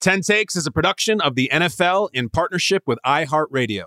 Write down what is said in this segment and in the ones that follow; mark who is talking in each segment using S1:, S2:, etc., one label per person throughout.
S1: 10 Takes is a production of the NFL in partnership with iHeartRadio.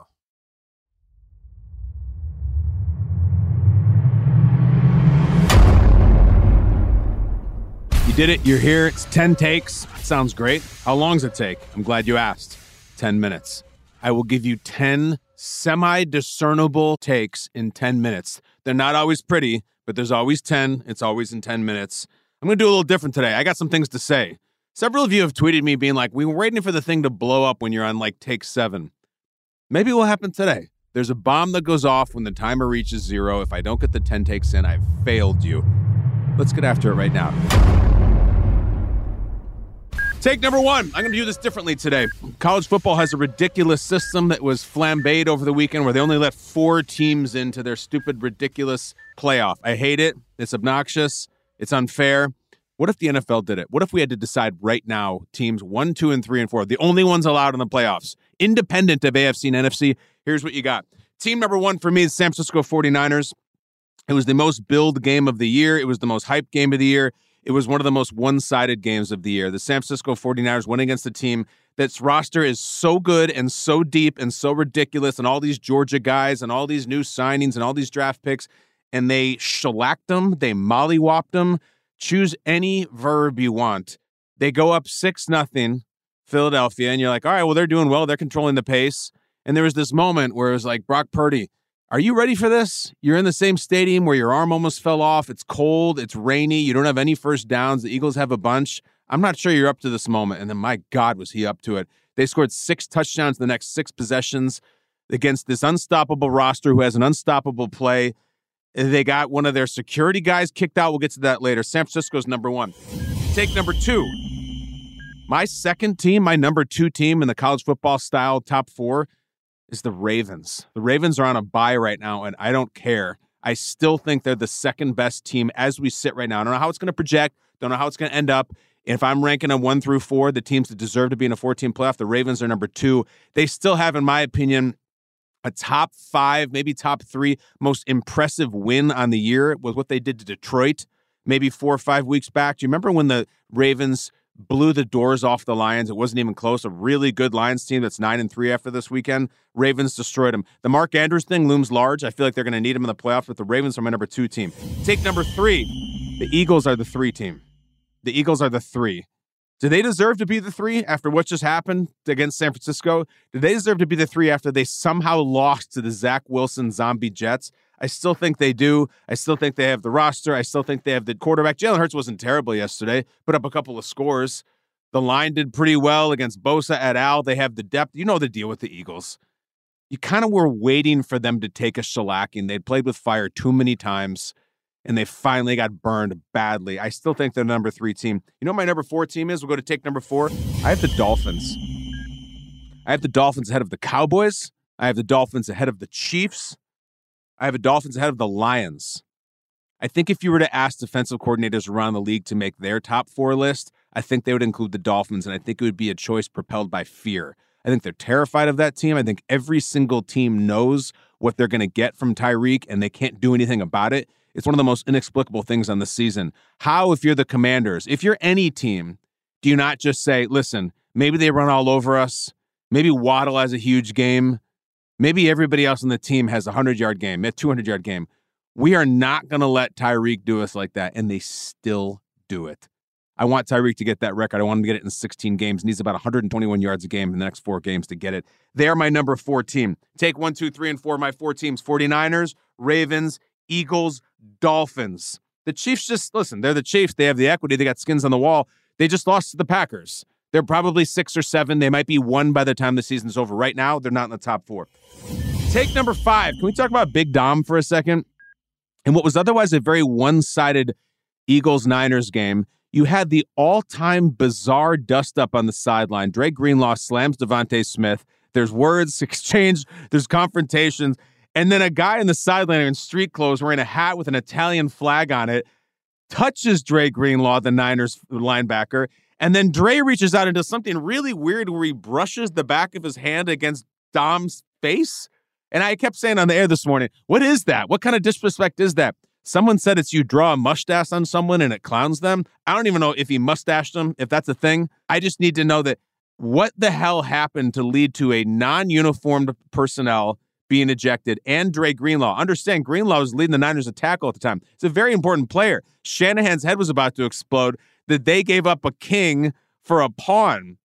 S1: You did it. You're here. It's 10 takes. Sounds great. How long does it take? I'm glad you asked. 10 minutes. I will give you 10 semi discernible takes in 10 minutes. They're not always pretty, but there's always 10. It's always in 10 minutes. I'm going to do a little different today. I got some things to say. Several of you have tweeted me being like, we were waiting for the thing to blow up when you're on like take seven. Maybe it will happen today. There's a bomb that goes off when the timer reaches zero. If I don't get the 10 takes in, I've failed you. Let's get after it right now. Take number one. I'm going to do this differently today. College football has a ridiculous system that was flambéed over the weekend where they only let four teams into their stupid, ridiculous playoff. I hate it. It's obnoxious. It's unfair. What if the NFL did it? What if we had to decide right now teams one, two, and three, and four, the only ones allowed in the playoffs, independent of AFC and NFC? Here's what you got. Team number one for me is San Francisco 49ers. It was the most billed game of the year. It was the most hyped game of the year. It was one of the most one sided games of the year. The San Francisco 49ers went against a team that's roster is so good and so deep and so ridiculous, and all these Georgia guys and all these new signings and all these draft picks, and they shellacked them, they mollywopped them choose any verb you want. They go up six nothing, Philadelphia, and you're like, all right, well, they're doing well. They're controlling the pace. And there was this moment where it was like, Brock Purdy, are you ready for this? You're in the same stadium where your arm almost fell off. It's cold. It's rainy. You don't have any first downs. The Eagles have a bunch. I'm not sure you're up to this moment. And then, my God, was he up to it? They scored six touchdowns in the next six possessions against this unstoppable roster who has an unstoppable play. They got one of their security guys kicked out. We'll get to that later. San Francisco's number one. Take number two. My second team, my number two team in the college football style top four is the Ravens. The Ravens are on a bye right now, and I don't care. I still think they're the second best team as we sit right now. I don't know how it's going to project, don't know how it's going to end up. If I'm ranking them one through four, the teams that deserve to be in a 14 playoff, the Ravens are number two. They still have, in my opinion, a top five, maybe top three most impressive win on the year was what they did to Detroit maybe four or five weeks back. Do you remember when the Ravens blew the doors off the Lions? It wasn't even close. A really good Lions team that's nine and three after this weekend. Ravens destroyed them. The Mark Andrews thing looms large. I feel like they're going to need him in the playoffs, but the Ravens are my number two team. Take number three. The Eagles are the three team. The Eagles are the three. Do they deserve to be the three after what just happened against San Francisco? Do they deserve to be the three after they somehow lost to the Zach Wilson zombie Jets? I still think they do. I still think they have the roster. I still think they have the quarterback. Jalen Hurts wasn't terrible yesterday, put up a couple of scores. The line did pretty well against Bosa et al. They have the depth. You know the deal with the Eagles. You kind of were waiting for them to take a shellacking. They'd played with fire too many times and they finally got burned badly. I still think they're number three team. You know my number four team is? We'll go to take number four. I have the Dolphins. I have the Dolphins ahead of the Cowboys. I have the Dolphins ahead of the Chiefs. I have the Dolphins ahead of the Lions. I think if you were to ask defensive coordinators around the league to make their top four list, I think they would include the Dolphins, and I think it would be a choice propelled by fear. I think they're terrified of that team. I think every single team knows what they're going to get from Tyreek and they can't do anything about it. It's one of the most inexplicable things on the season. How, if you're the commanders, if you're any team, do you not just say, listen, maybe they run all over us? Maybe Waddle has a huge game. Maybe everybody else on the team has a 100 yard game, a 200 yard game. We are not going to let Tyreek do us like that. And they still do it. I want Tyreek to get that record. I want him to get it in 16 games. Needs about 121 yards a game in the next four games to get it. They are my number four team. Take one, two, three, and four. My four teams 49ers, Ravens, Eagles, Dolphins. The Chiefs just, listen, they're the Chiefs. They have the equity. They got skins on the wall. They just lost to the Packers. They're probably six or seven. They might be one by the time the season's over. Right now, they're not in the top four. Take number five. Can we talk about Big Dom for a second? And what was otherwise a very one sided Eagles Niners game, you had the all time bizarre dust up on the sideline. Dre Greenlaw slams DeVonta Smith. There's words exchanged, there's confrontations. And then a guy in the sideline in street clothes wearing a hat with an Italian flag on it touches Dre Greenlaw, the Niners linebacker. And then Dre reaches out and does something really weird where he brushes the back of his hand against Dom's face. And I kept saying on the air this morning, what is that? What kind of disrespect is that? Someone said it's you draw a mustache on someone and it clowns them. I don't even know if he mustached them, if that's a thing. I just need to know that what the hell happened to lead to a non uniformed personnel being ejected and Dre Greenlaw. Understand, Greenlaw was leading the Niners in tackle at the time. It's a very important player. Shanahan's head was about to explode that they gave up a king for a pawn.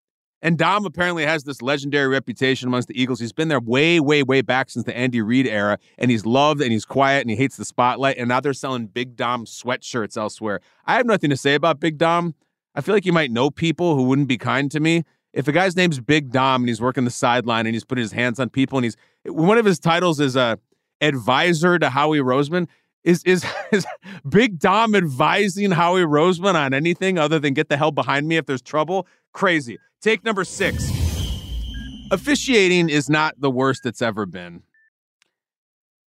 S1: And Dom apparently has this legendary reputation amongst the Eagles. He's been there way, way, way back since the Andy Reid era, and he's loved and he's quiet and he hates the spotlight. And now they're selling Big Dom sweatshirts elsewhere. I have nothing to say about Big Dom. I feel like you might know people who wouldn't be kind to me. If a guy's name's Big Dom and he's working the sideline and he's putting his hands on people and he's one of his titles is a advisor to Howie Roseman. Is, is is Big Dom advising Howie Roseman on anything other than get the hell behind me if there's trouble? Crazy. Take number six. Officiating is not the worst it's ever been.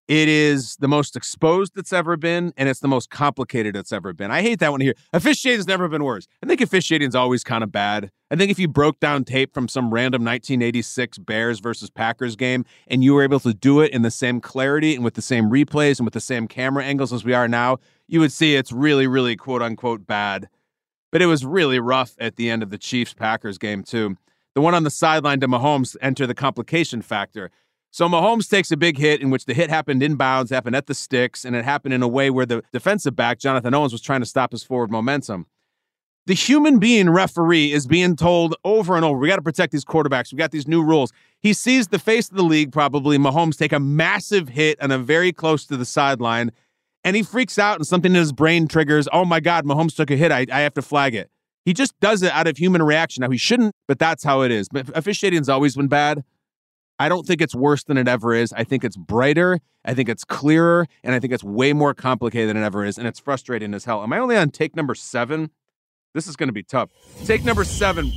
S1: It is the most exposed it's ever been, and it's the most complicated it's ever been. I hate that one here. Officiating's never been worse. I think officiating's always kind of bad. I think if you broke down tape from some random 1986 Bears versus Packers game and you were able to do it in the same clarity and with the same replays and with the same camera angles as we are now, you would see it's really, really quote unquote bad. But it was really rough at the end of the Chiefs Packers game, too. The one on the sideline to Mahomes enter the complication factor. So Mahomes takes a big hit in which the hit happened inbounds, happened at the sticks, and it happened in a way where the defensive back, Jonathan Owens, was trying to stop his forward momentum. The human being referee is being told over and over, we got to protect these quarterbacks. We got these new rules. He sees the face of the league, probably Mahomes, take a massive hit and a very close to the sideline, and he freaks out and something in his brain triggers, oh my God, Mahomes took a hit. I, I have to flag it. He just does it out of human reaction. Now, he shouldn't, but that's how it is. But officiating's always been bad. I don't think it's worse than it ever is. I think it's brighter. I think it's clearer. And I think it's way more complicated than it ever is. And it's frustrating as hell. Am I only on take number seven? This is going to be tough. Take number seven.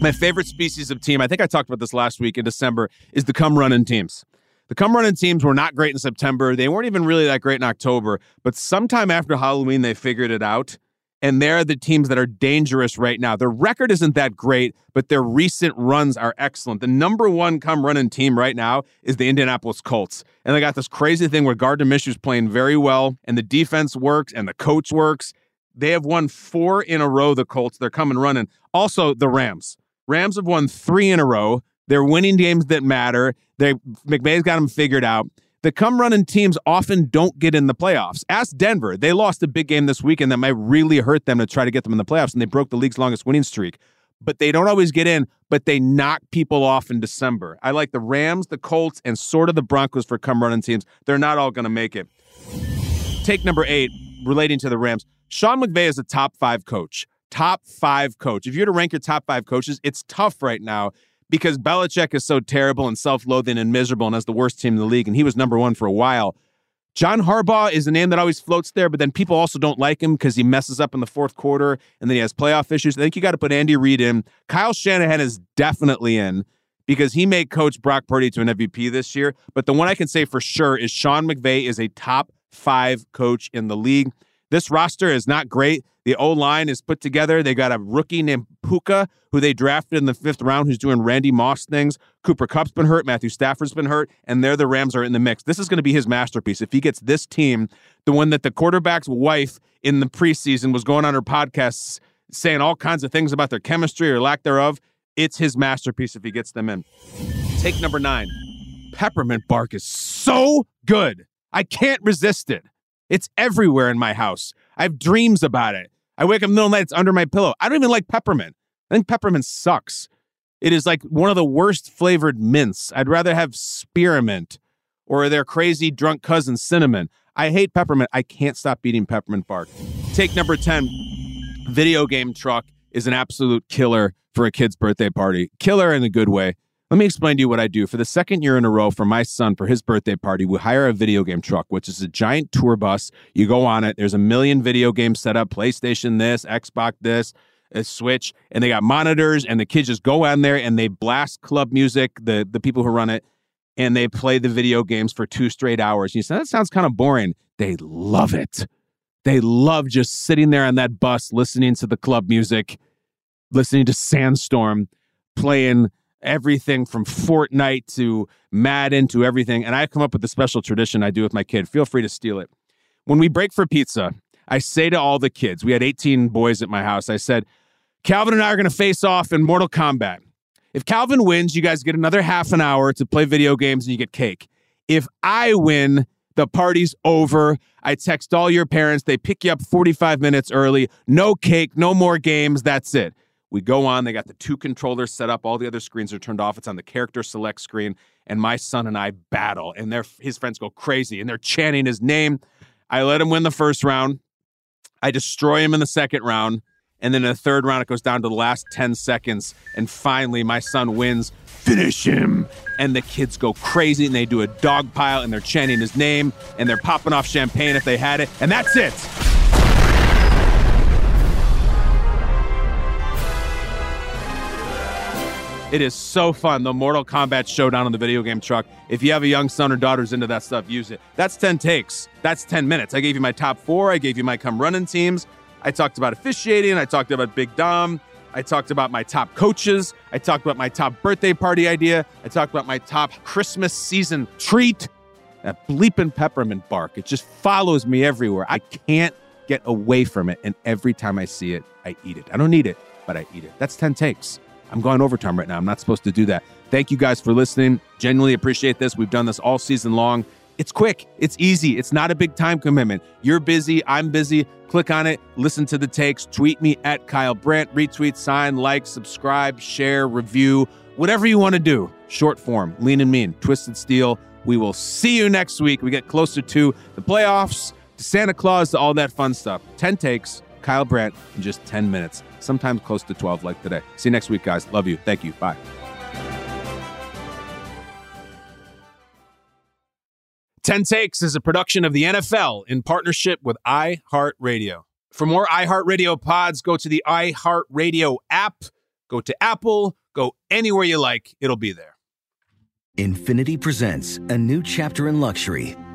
S1: My favorite species of team, I think I talked about this last week in December, is the come running teams. The come running teams were not great in September. They weren't even really that great in October. But sometime after Halloween, they figured it out and they're the teams that are dangerous right now. Their record isn't that great, but their recent runs are excellent. The number one come running team right now is the Indianapolis Colts. And they got this crazy thing where Gardner Minshew's playing very well, and the defense works, and the coach works. They have won four in a row, the Colts. They're coming running. Also, the Rams. Rams have won three in a row. They're winning games that matter. They McVay's got them figured out the come running teams often don't get in the playoffs. Ask Denver. They lost a big game this weekend that might really hurt them to try to get them in the playoffs, and they broke the league's longest winning streak. But they don't always get in, but they knock people off in December. I like the Rams, the Colts, and sort of the Broncos for come running teams. They're not all going to make it. Take number eight, relating to the Rams. Sean McVay is a top five coach. Top five coach. If you were to rank your top five coaches, it's tough right now because Belichick is so terrible and self loathing and miserable and has the worst team in the league, and he was number one for a while. John Harbaugh is a name that always floats there, but then people also don't like him because he messes up in the fourth quarter and then he has playoff issues. I think you got to put Andy Reid in. Kyle Shanahan is definitely in because he made coach Brock Purdy to an MVP this year. But the one I can say for sure is Sean McVay is a top five coach in the league. This roster is not great. The O line is put together. They got a rookie named Puka, who they drafted in the fifth round, who's doing Randy Moss things. Cooper Kupp's been hurt. Matthew Stafford's been hurt. And there the Rams are in the mix. This is going to be his masterpiece. If he gets this team, the one that the quarterback's wife in the preseason was going on her podcasts saying all kinds of things about their chemistry or lack thereof, it's his masterpiece if he gets them in. Take number nine. Peppermint bark is so good. I can't resist it. It's everywhere in my house. I have dreams about it. I wake up in the middle of the night, it's under my pillow. I don't even like peppermint. I think peppermint sucks. It is like one of the worst flavored mints. I'd rather have spearmint or their crazy drunk cousin cinnamon. I hate peppermint. I can't stop eating peppermint bark. Take number 10. Video game truck is an absolute killer for a kid's birthday party. Killer in a good way. Let me explain to you what I do. For the second year in a row for my son for his birthday party, we hire a video game truck, which is a giant tour bus. You go on it, there's a million video games set up PlayStation this, Xbox this, a Switch, and they got monitors, and the kids just go on there and they blast club music, the, the people who run it, and they play the video games for two straight hours. You say, that sounds kind of boring. They love it. They love just sitting there on that bus, listening to the club music, listening to Sandstorm, playing everything from Fortnite to Madden to everything. And I've come up with a special tradition I do with my kid. Feel free to steal it. When we break for pizza, I say to all the kids, we had 18 boys at my house, I said, Calvin and I are going to face off in Mortal Kombat. If Calvin wins, you guys get another half an hour to play video games and you get cake. If I win, the party's over. I text all your parents. They pick you up 45 minutes early. No cake, no more games. That's it. We go on. They got the two controllers set up. All the other screens are turned off. It's on the character select screen. And my son and I battle, and their his friends go crazy, and they're chanting his name. I let him win the first round. I destroy him in the second round. And then in the third round, it goes down to the last 10 seconds. And finally, my son wins. Finish him. And the kids go crazy and they do a dog pile and they're chanting his name and they're popping off champagne if they had it. And that's it. It is so fun. The Mortal Kombat showdown on the video game truck. If you have a young son or daughter's into that stuff, use it. That's 10 takes. That's 10 minutes. I gave you my top four. I gave you my come running teams. I talked about officiating. I talked about Big Dom. I talked about my top coaches. I talked about my top birthday party idea. I talked about my top Christmas season treat. That bleeping peppermint bark. It just follows me everywhere. I can't get away from it. And every time I see it, I eat it. I don't need it, but I eat it. That's 10 takes. I'm going overtime right now. I'm not supposed to do that. Thank you guys for listening. Genuinely appreciate this. We've done this all season long. It's quick, it's easy, it's not a big time commitment. You're busy, I'm busy. Click on it, listen to the takes, tweet me at Kyle Brandt, retweet, sign, like, subscribe, share, review, whatever you want to do. Short form, lean and mean, twisted steel. We will see you next week. We get closer to the playoffs, to Santa Claus, to all that fun stuff. 10 takes, Kyle Brandt in just 10 minutes, sometimes close to 12 like today. See you next week, guys. Love you. Thank you. Bye. 10 Takes is a production of the NFL in partnership with iHeartRadio. For more iHeartRadio pods, go to the iHeartRadio app, go to Apple, go anywhere you like, it'll be there.
S2: Infiniti presents a new chapter in luxury,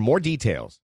S3: more details.